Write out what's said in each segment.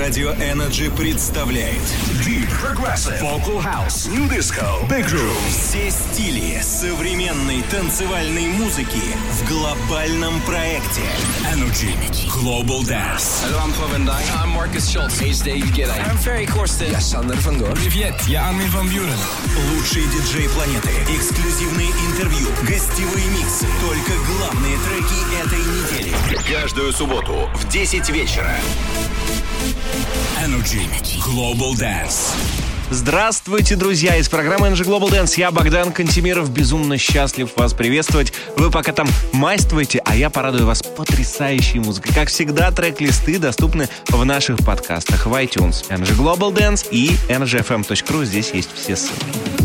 Радио Energy представляет Deep Progressive Vocal House New Disco Big Room все стили современной танцевальной музыки в глобальном проекте Energy Global Dance Hallo, I'm Paul van Dyk. I'm Marcus Schultz. Hey, it's David Guetta. I'm Ferry Corsten. Я van Doorn. Привет, я Армин Ван Бюрен Лучшие диджеи планеты, эксклюзивные интервью, гостевые миксы. Только главные треки этой недели. Каждую субботу в 10 вечера. Energy Global Dance Здравствуйте, друзья! Из программы NG Global Dance я, Богдан Кантемиров, безумно счастлив вас приветствовать. Вы пока там майствуете, а я порадую вас потрясающей музыкой. Как всегда, трек-листы доступны в наших подкастах в iTunes, NG Global Dance и ngfm.ru. Здесь есть все ссылки.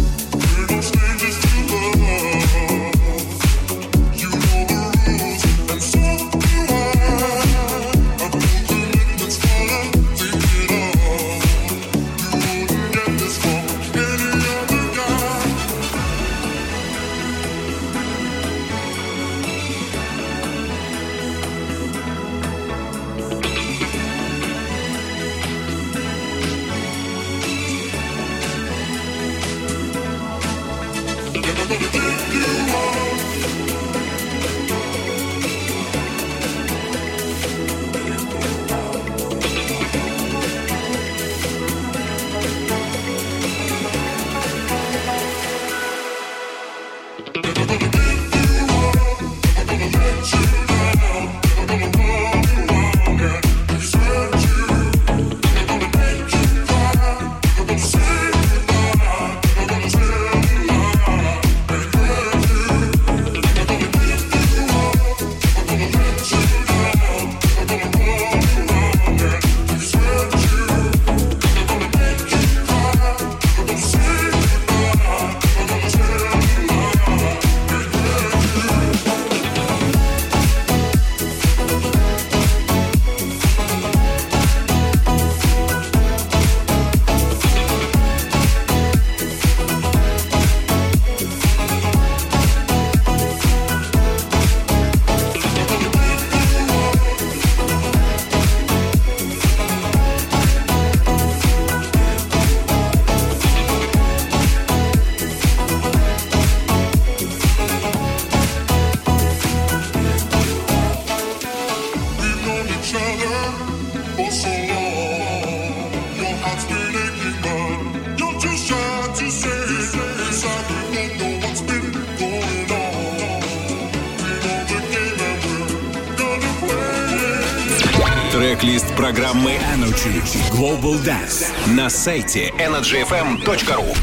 Программы Energy Global Dance на сайте energyfm.ru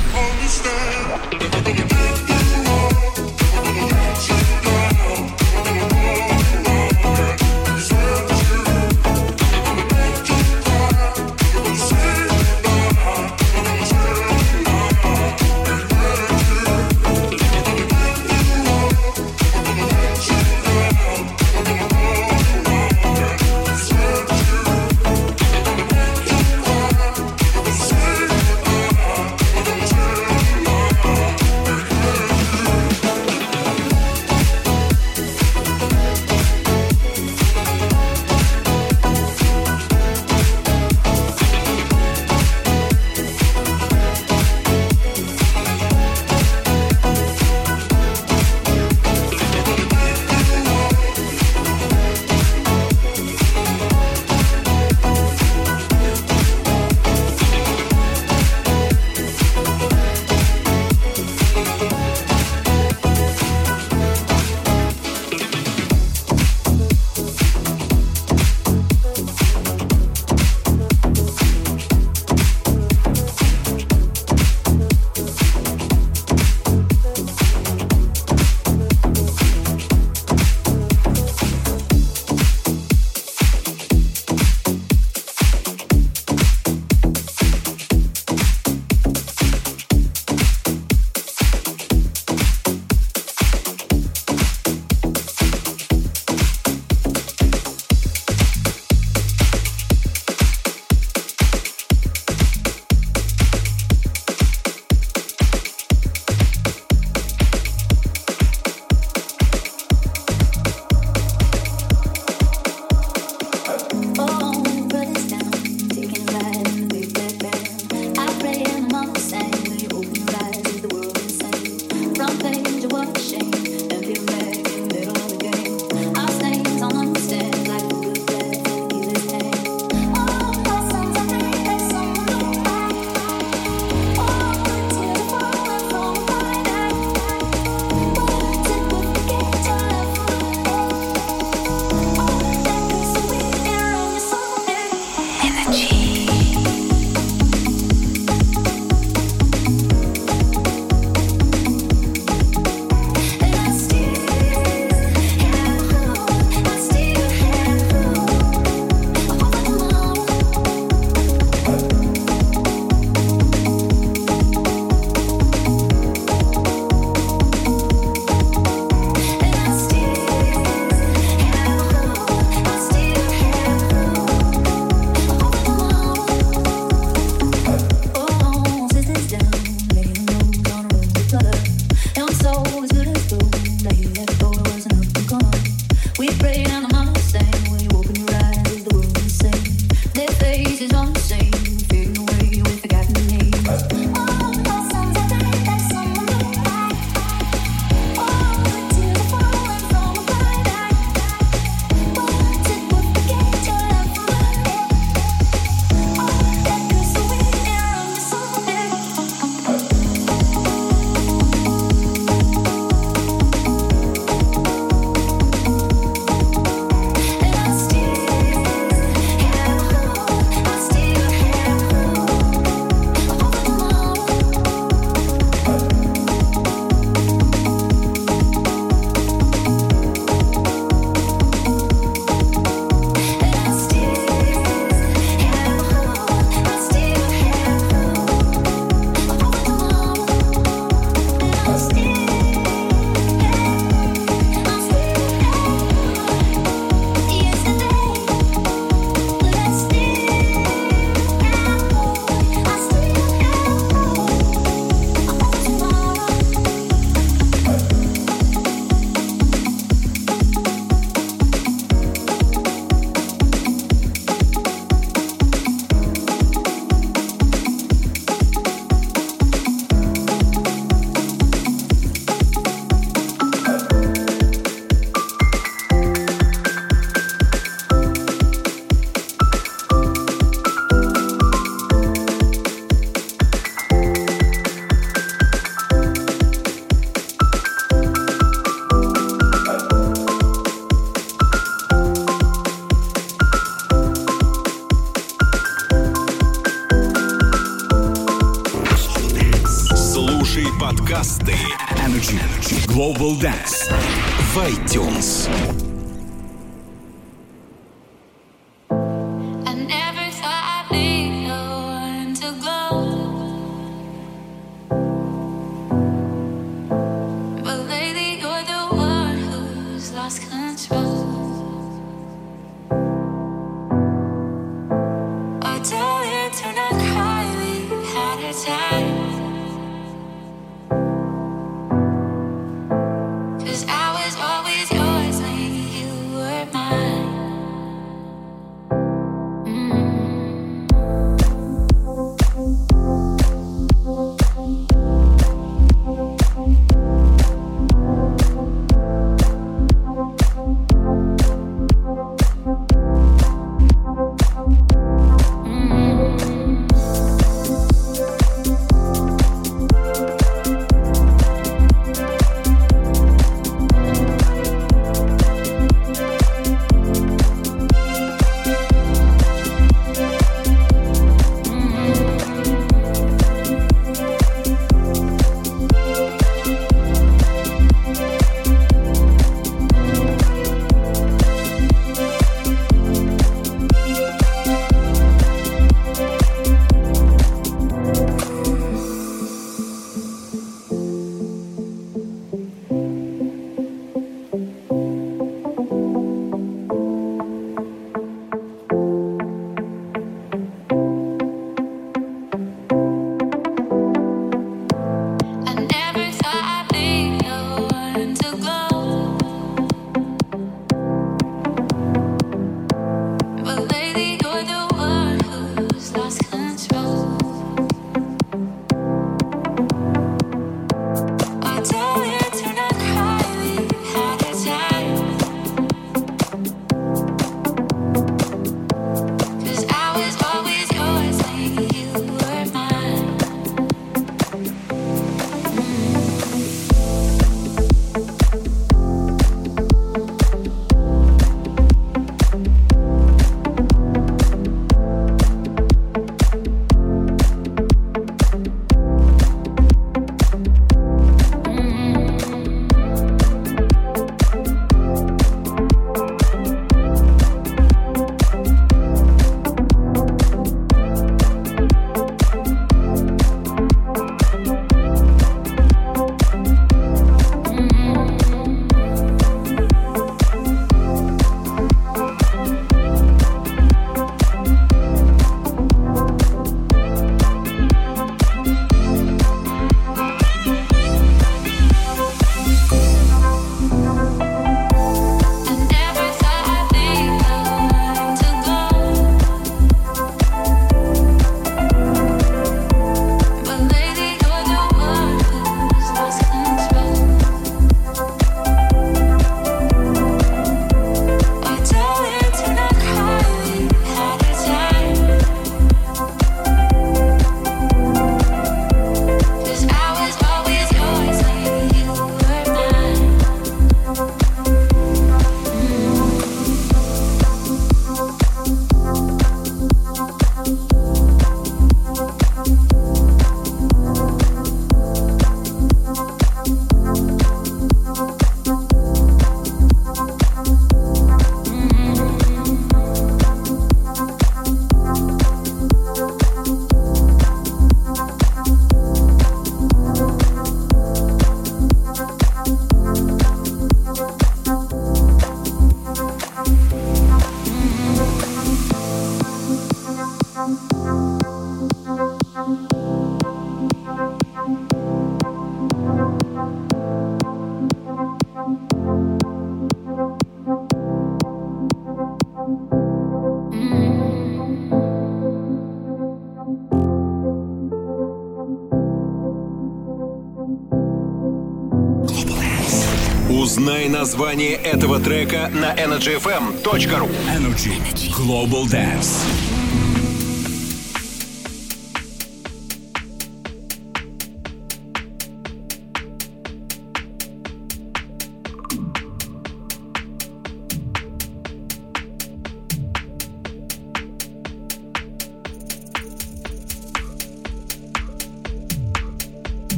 название этого трека на energyfm.ru Energy. Global Dance.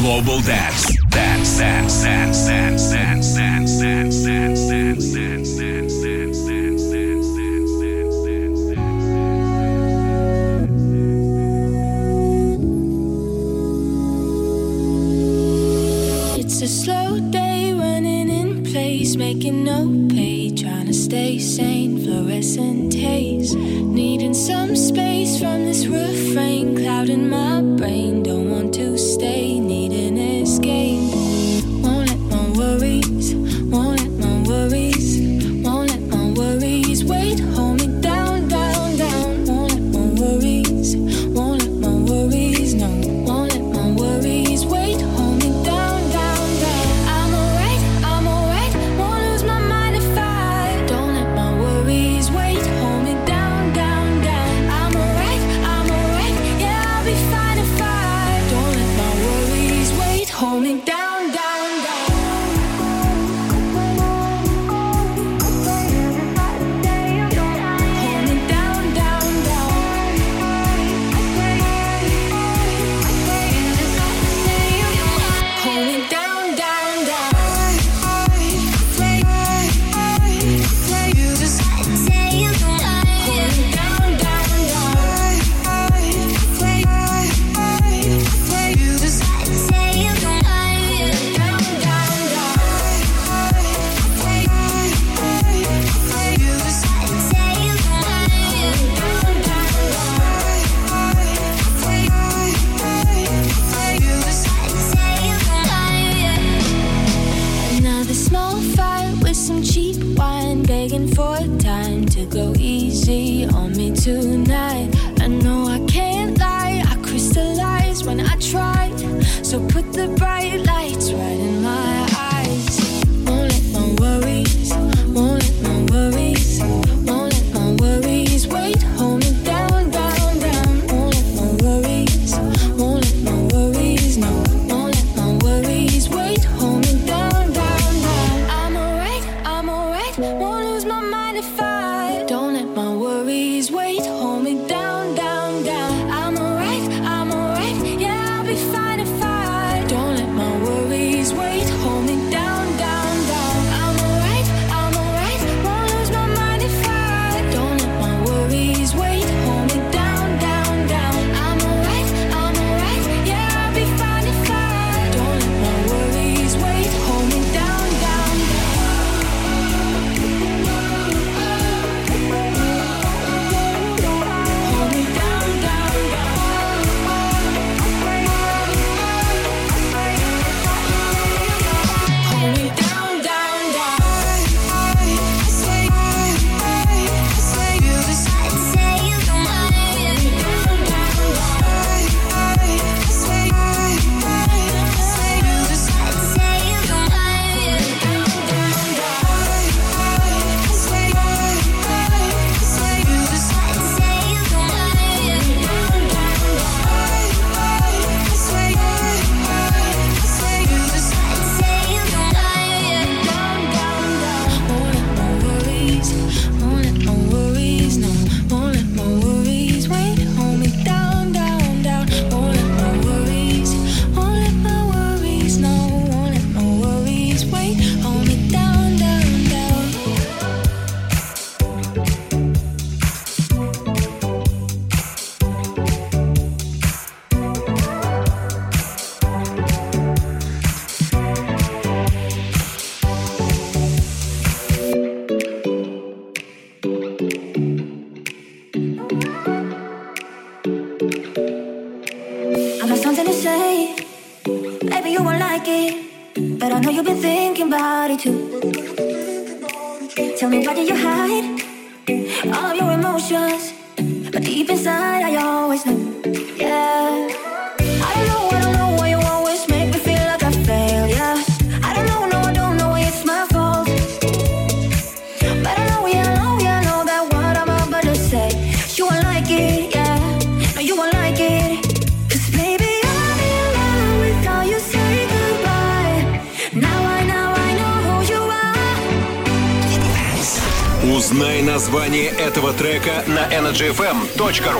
Global Dance. Dance, dance, dance, dance, dance, dance, dance, dance, dance, dance. It's a slow day running in place, making no pay, trying to stay sane, fluorescent haze, needing some space from this refrain. on me tonight. Ру.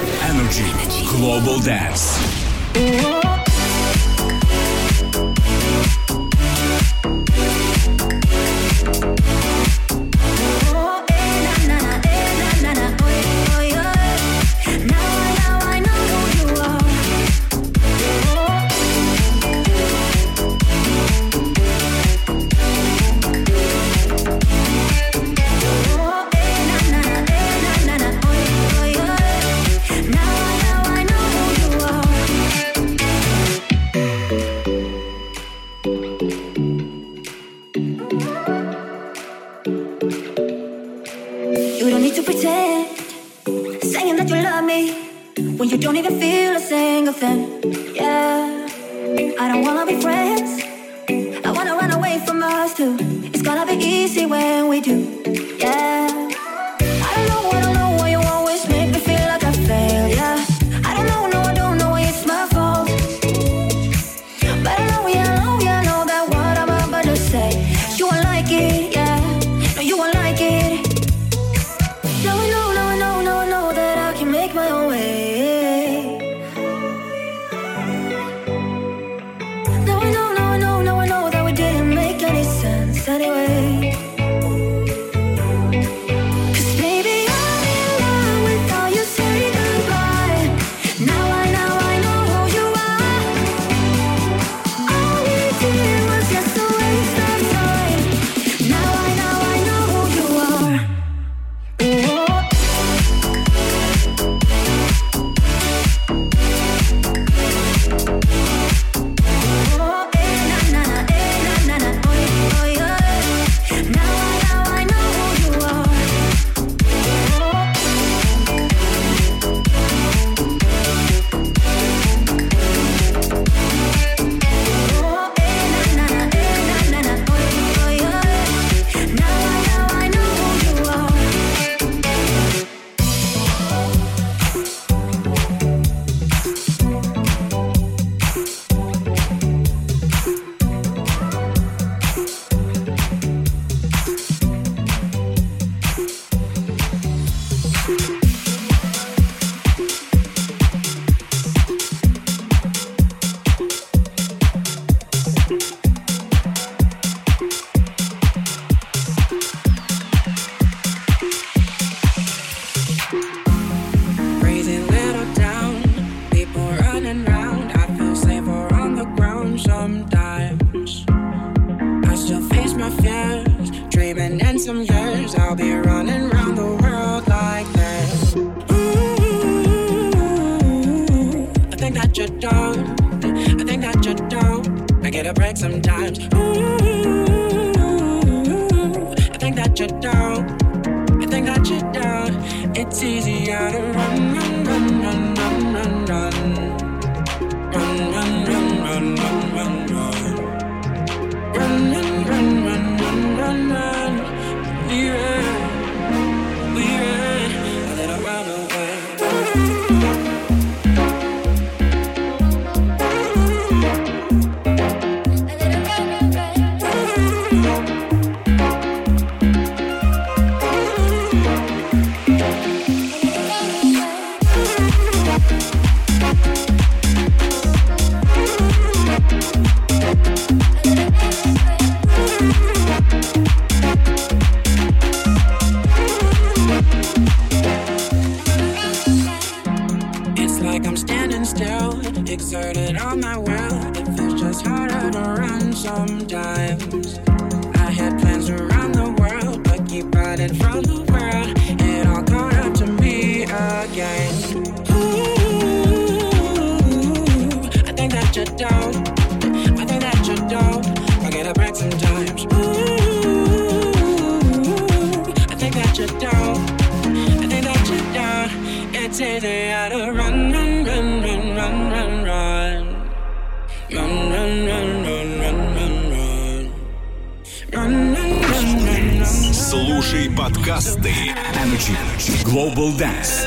Global Dance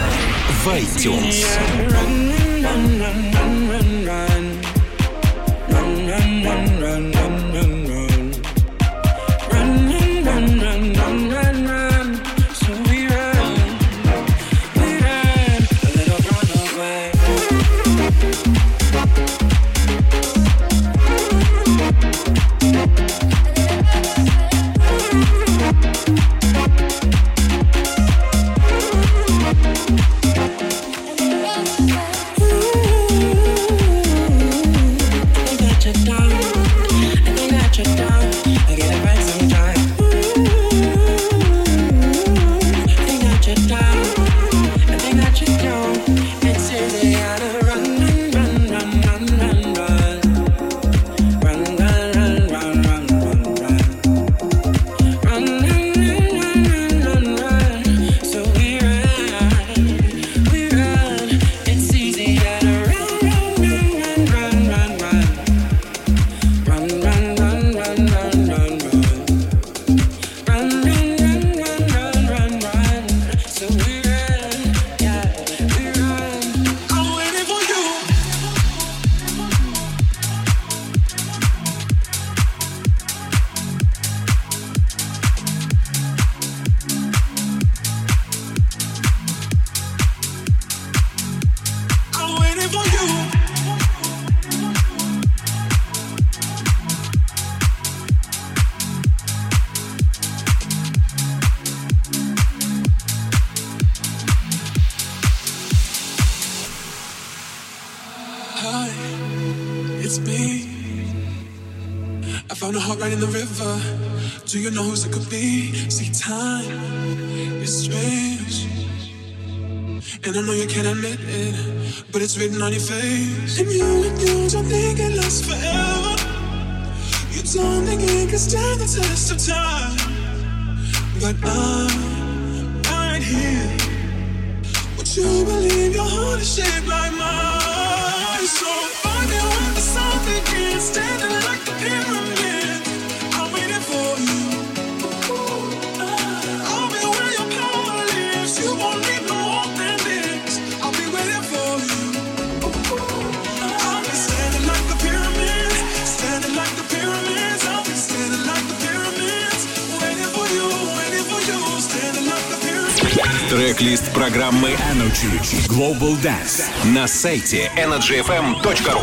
в iTunes. Трек-лист программы Energy Global Dance на сайте energyfm.ru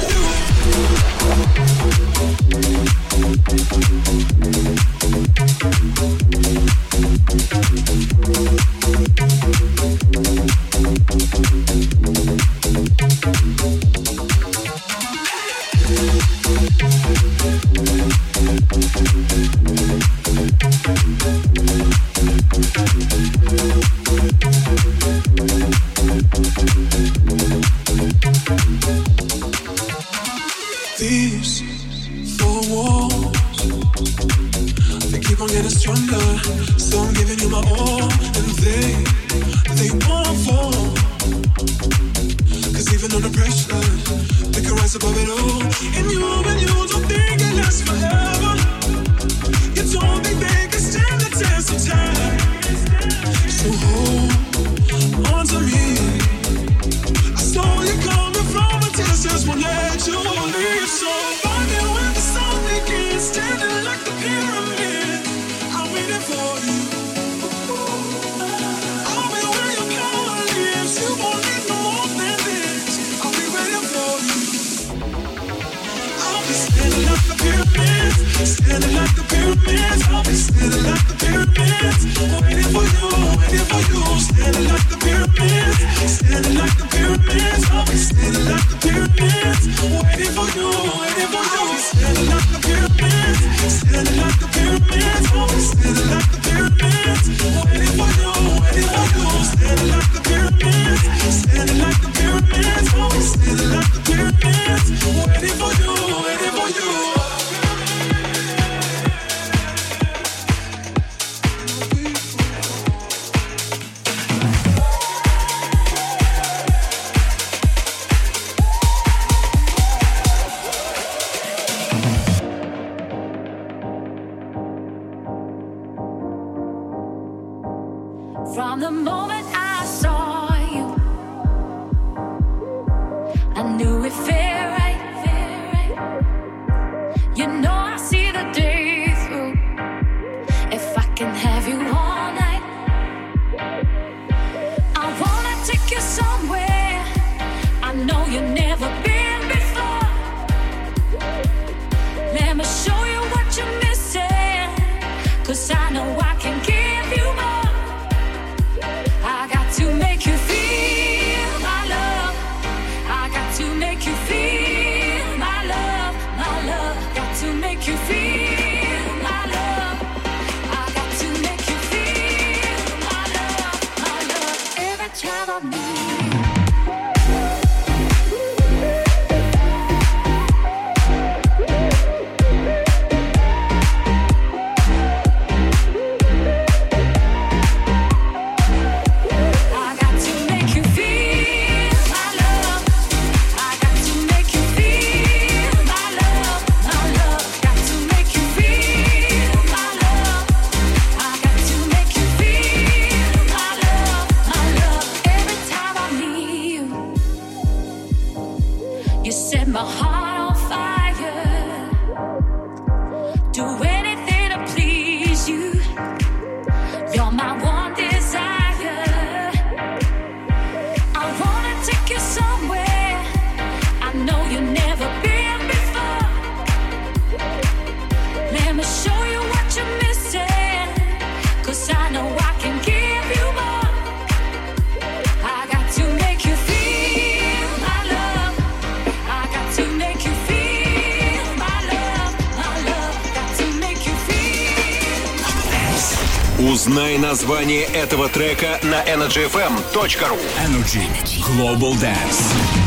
my heart. Знай название этого трека на energyfm.ru Energy Global Dance.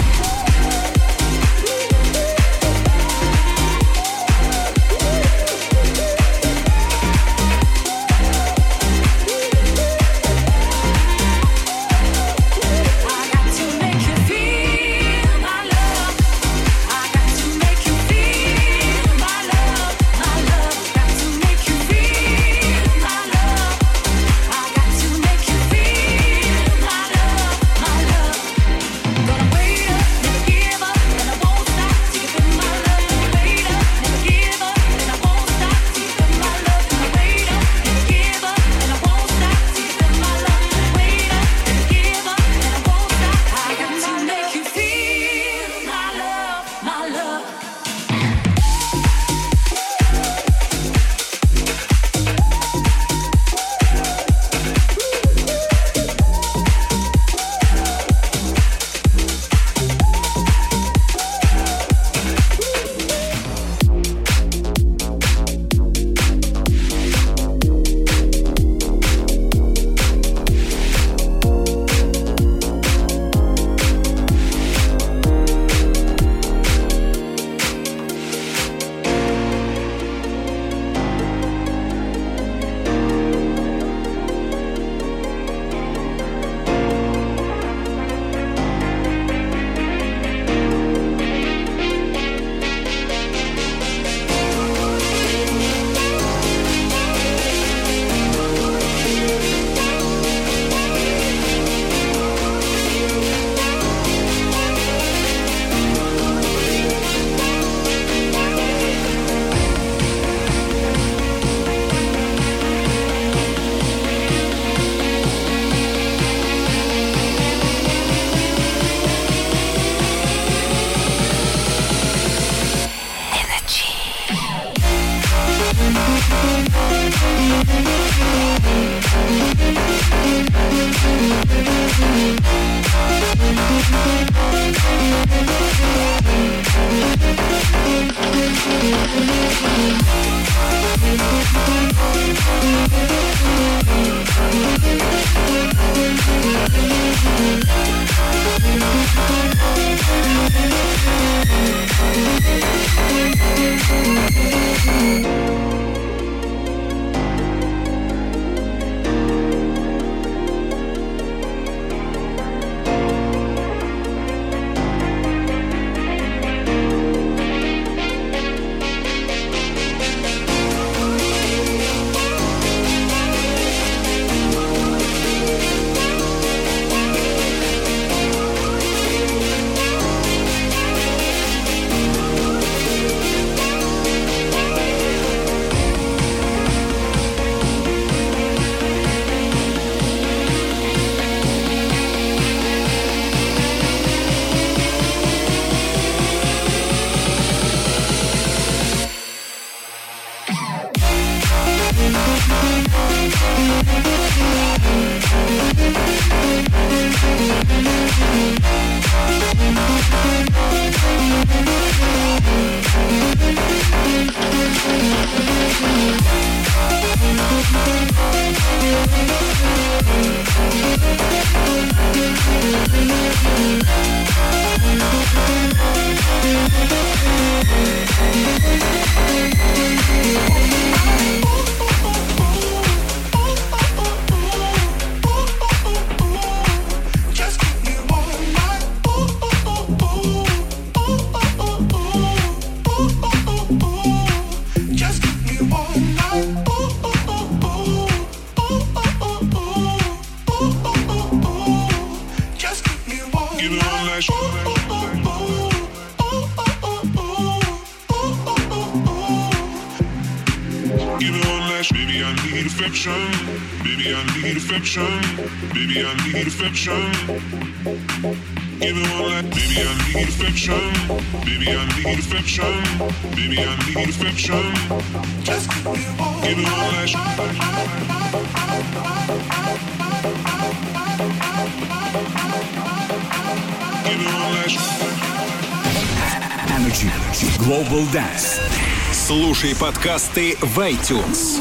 Baby, I need affection. Baby, I need affection. Just give it all that you Give it all that you Energy. Global Dance. Слушай подкасты в iTunes.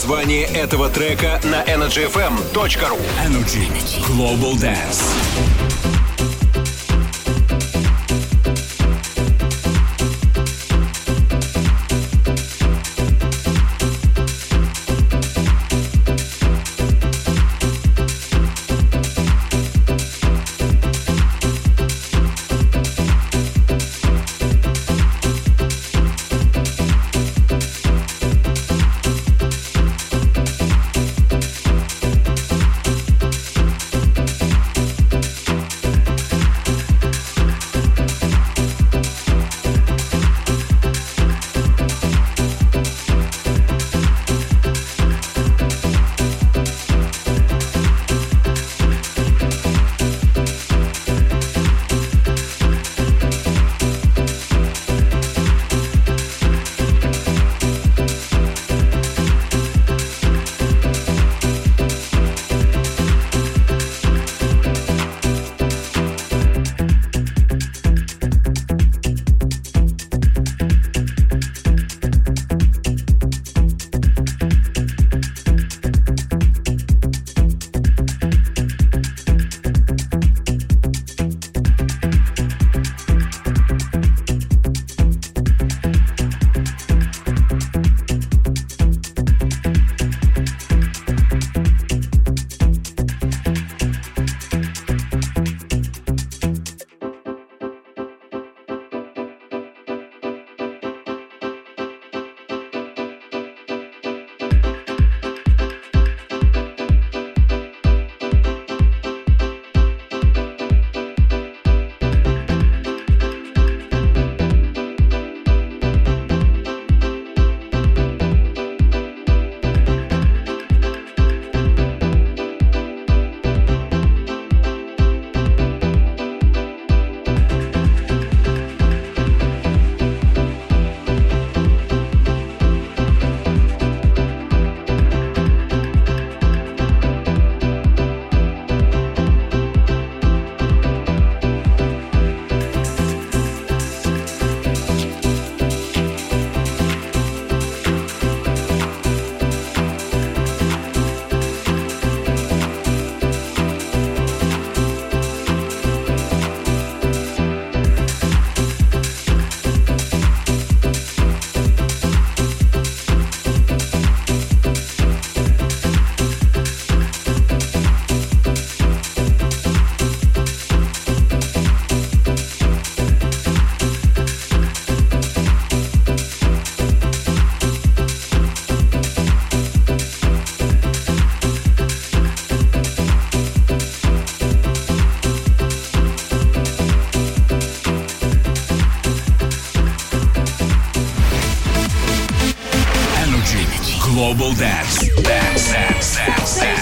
Название этого трека на energyfm.ru Energy Global Dance. Global Dance. Dance, dance, dance, dance,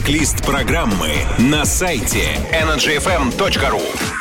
Трек-лист программы на сайте energyfm.ru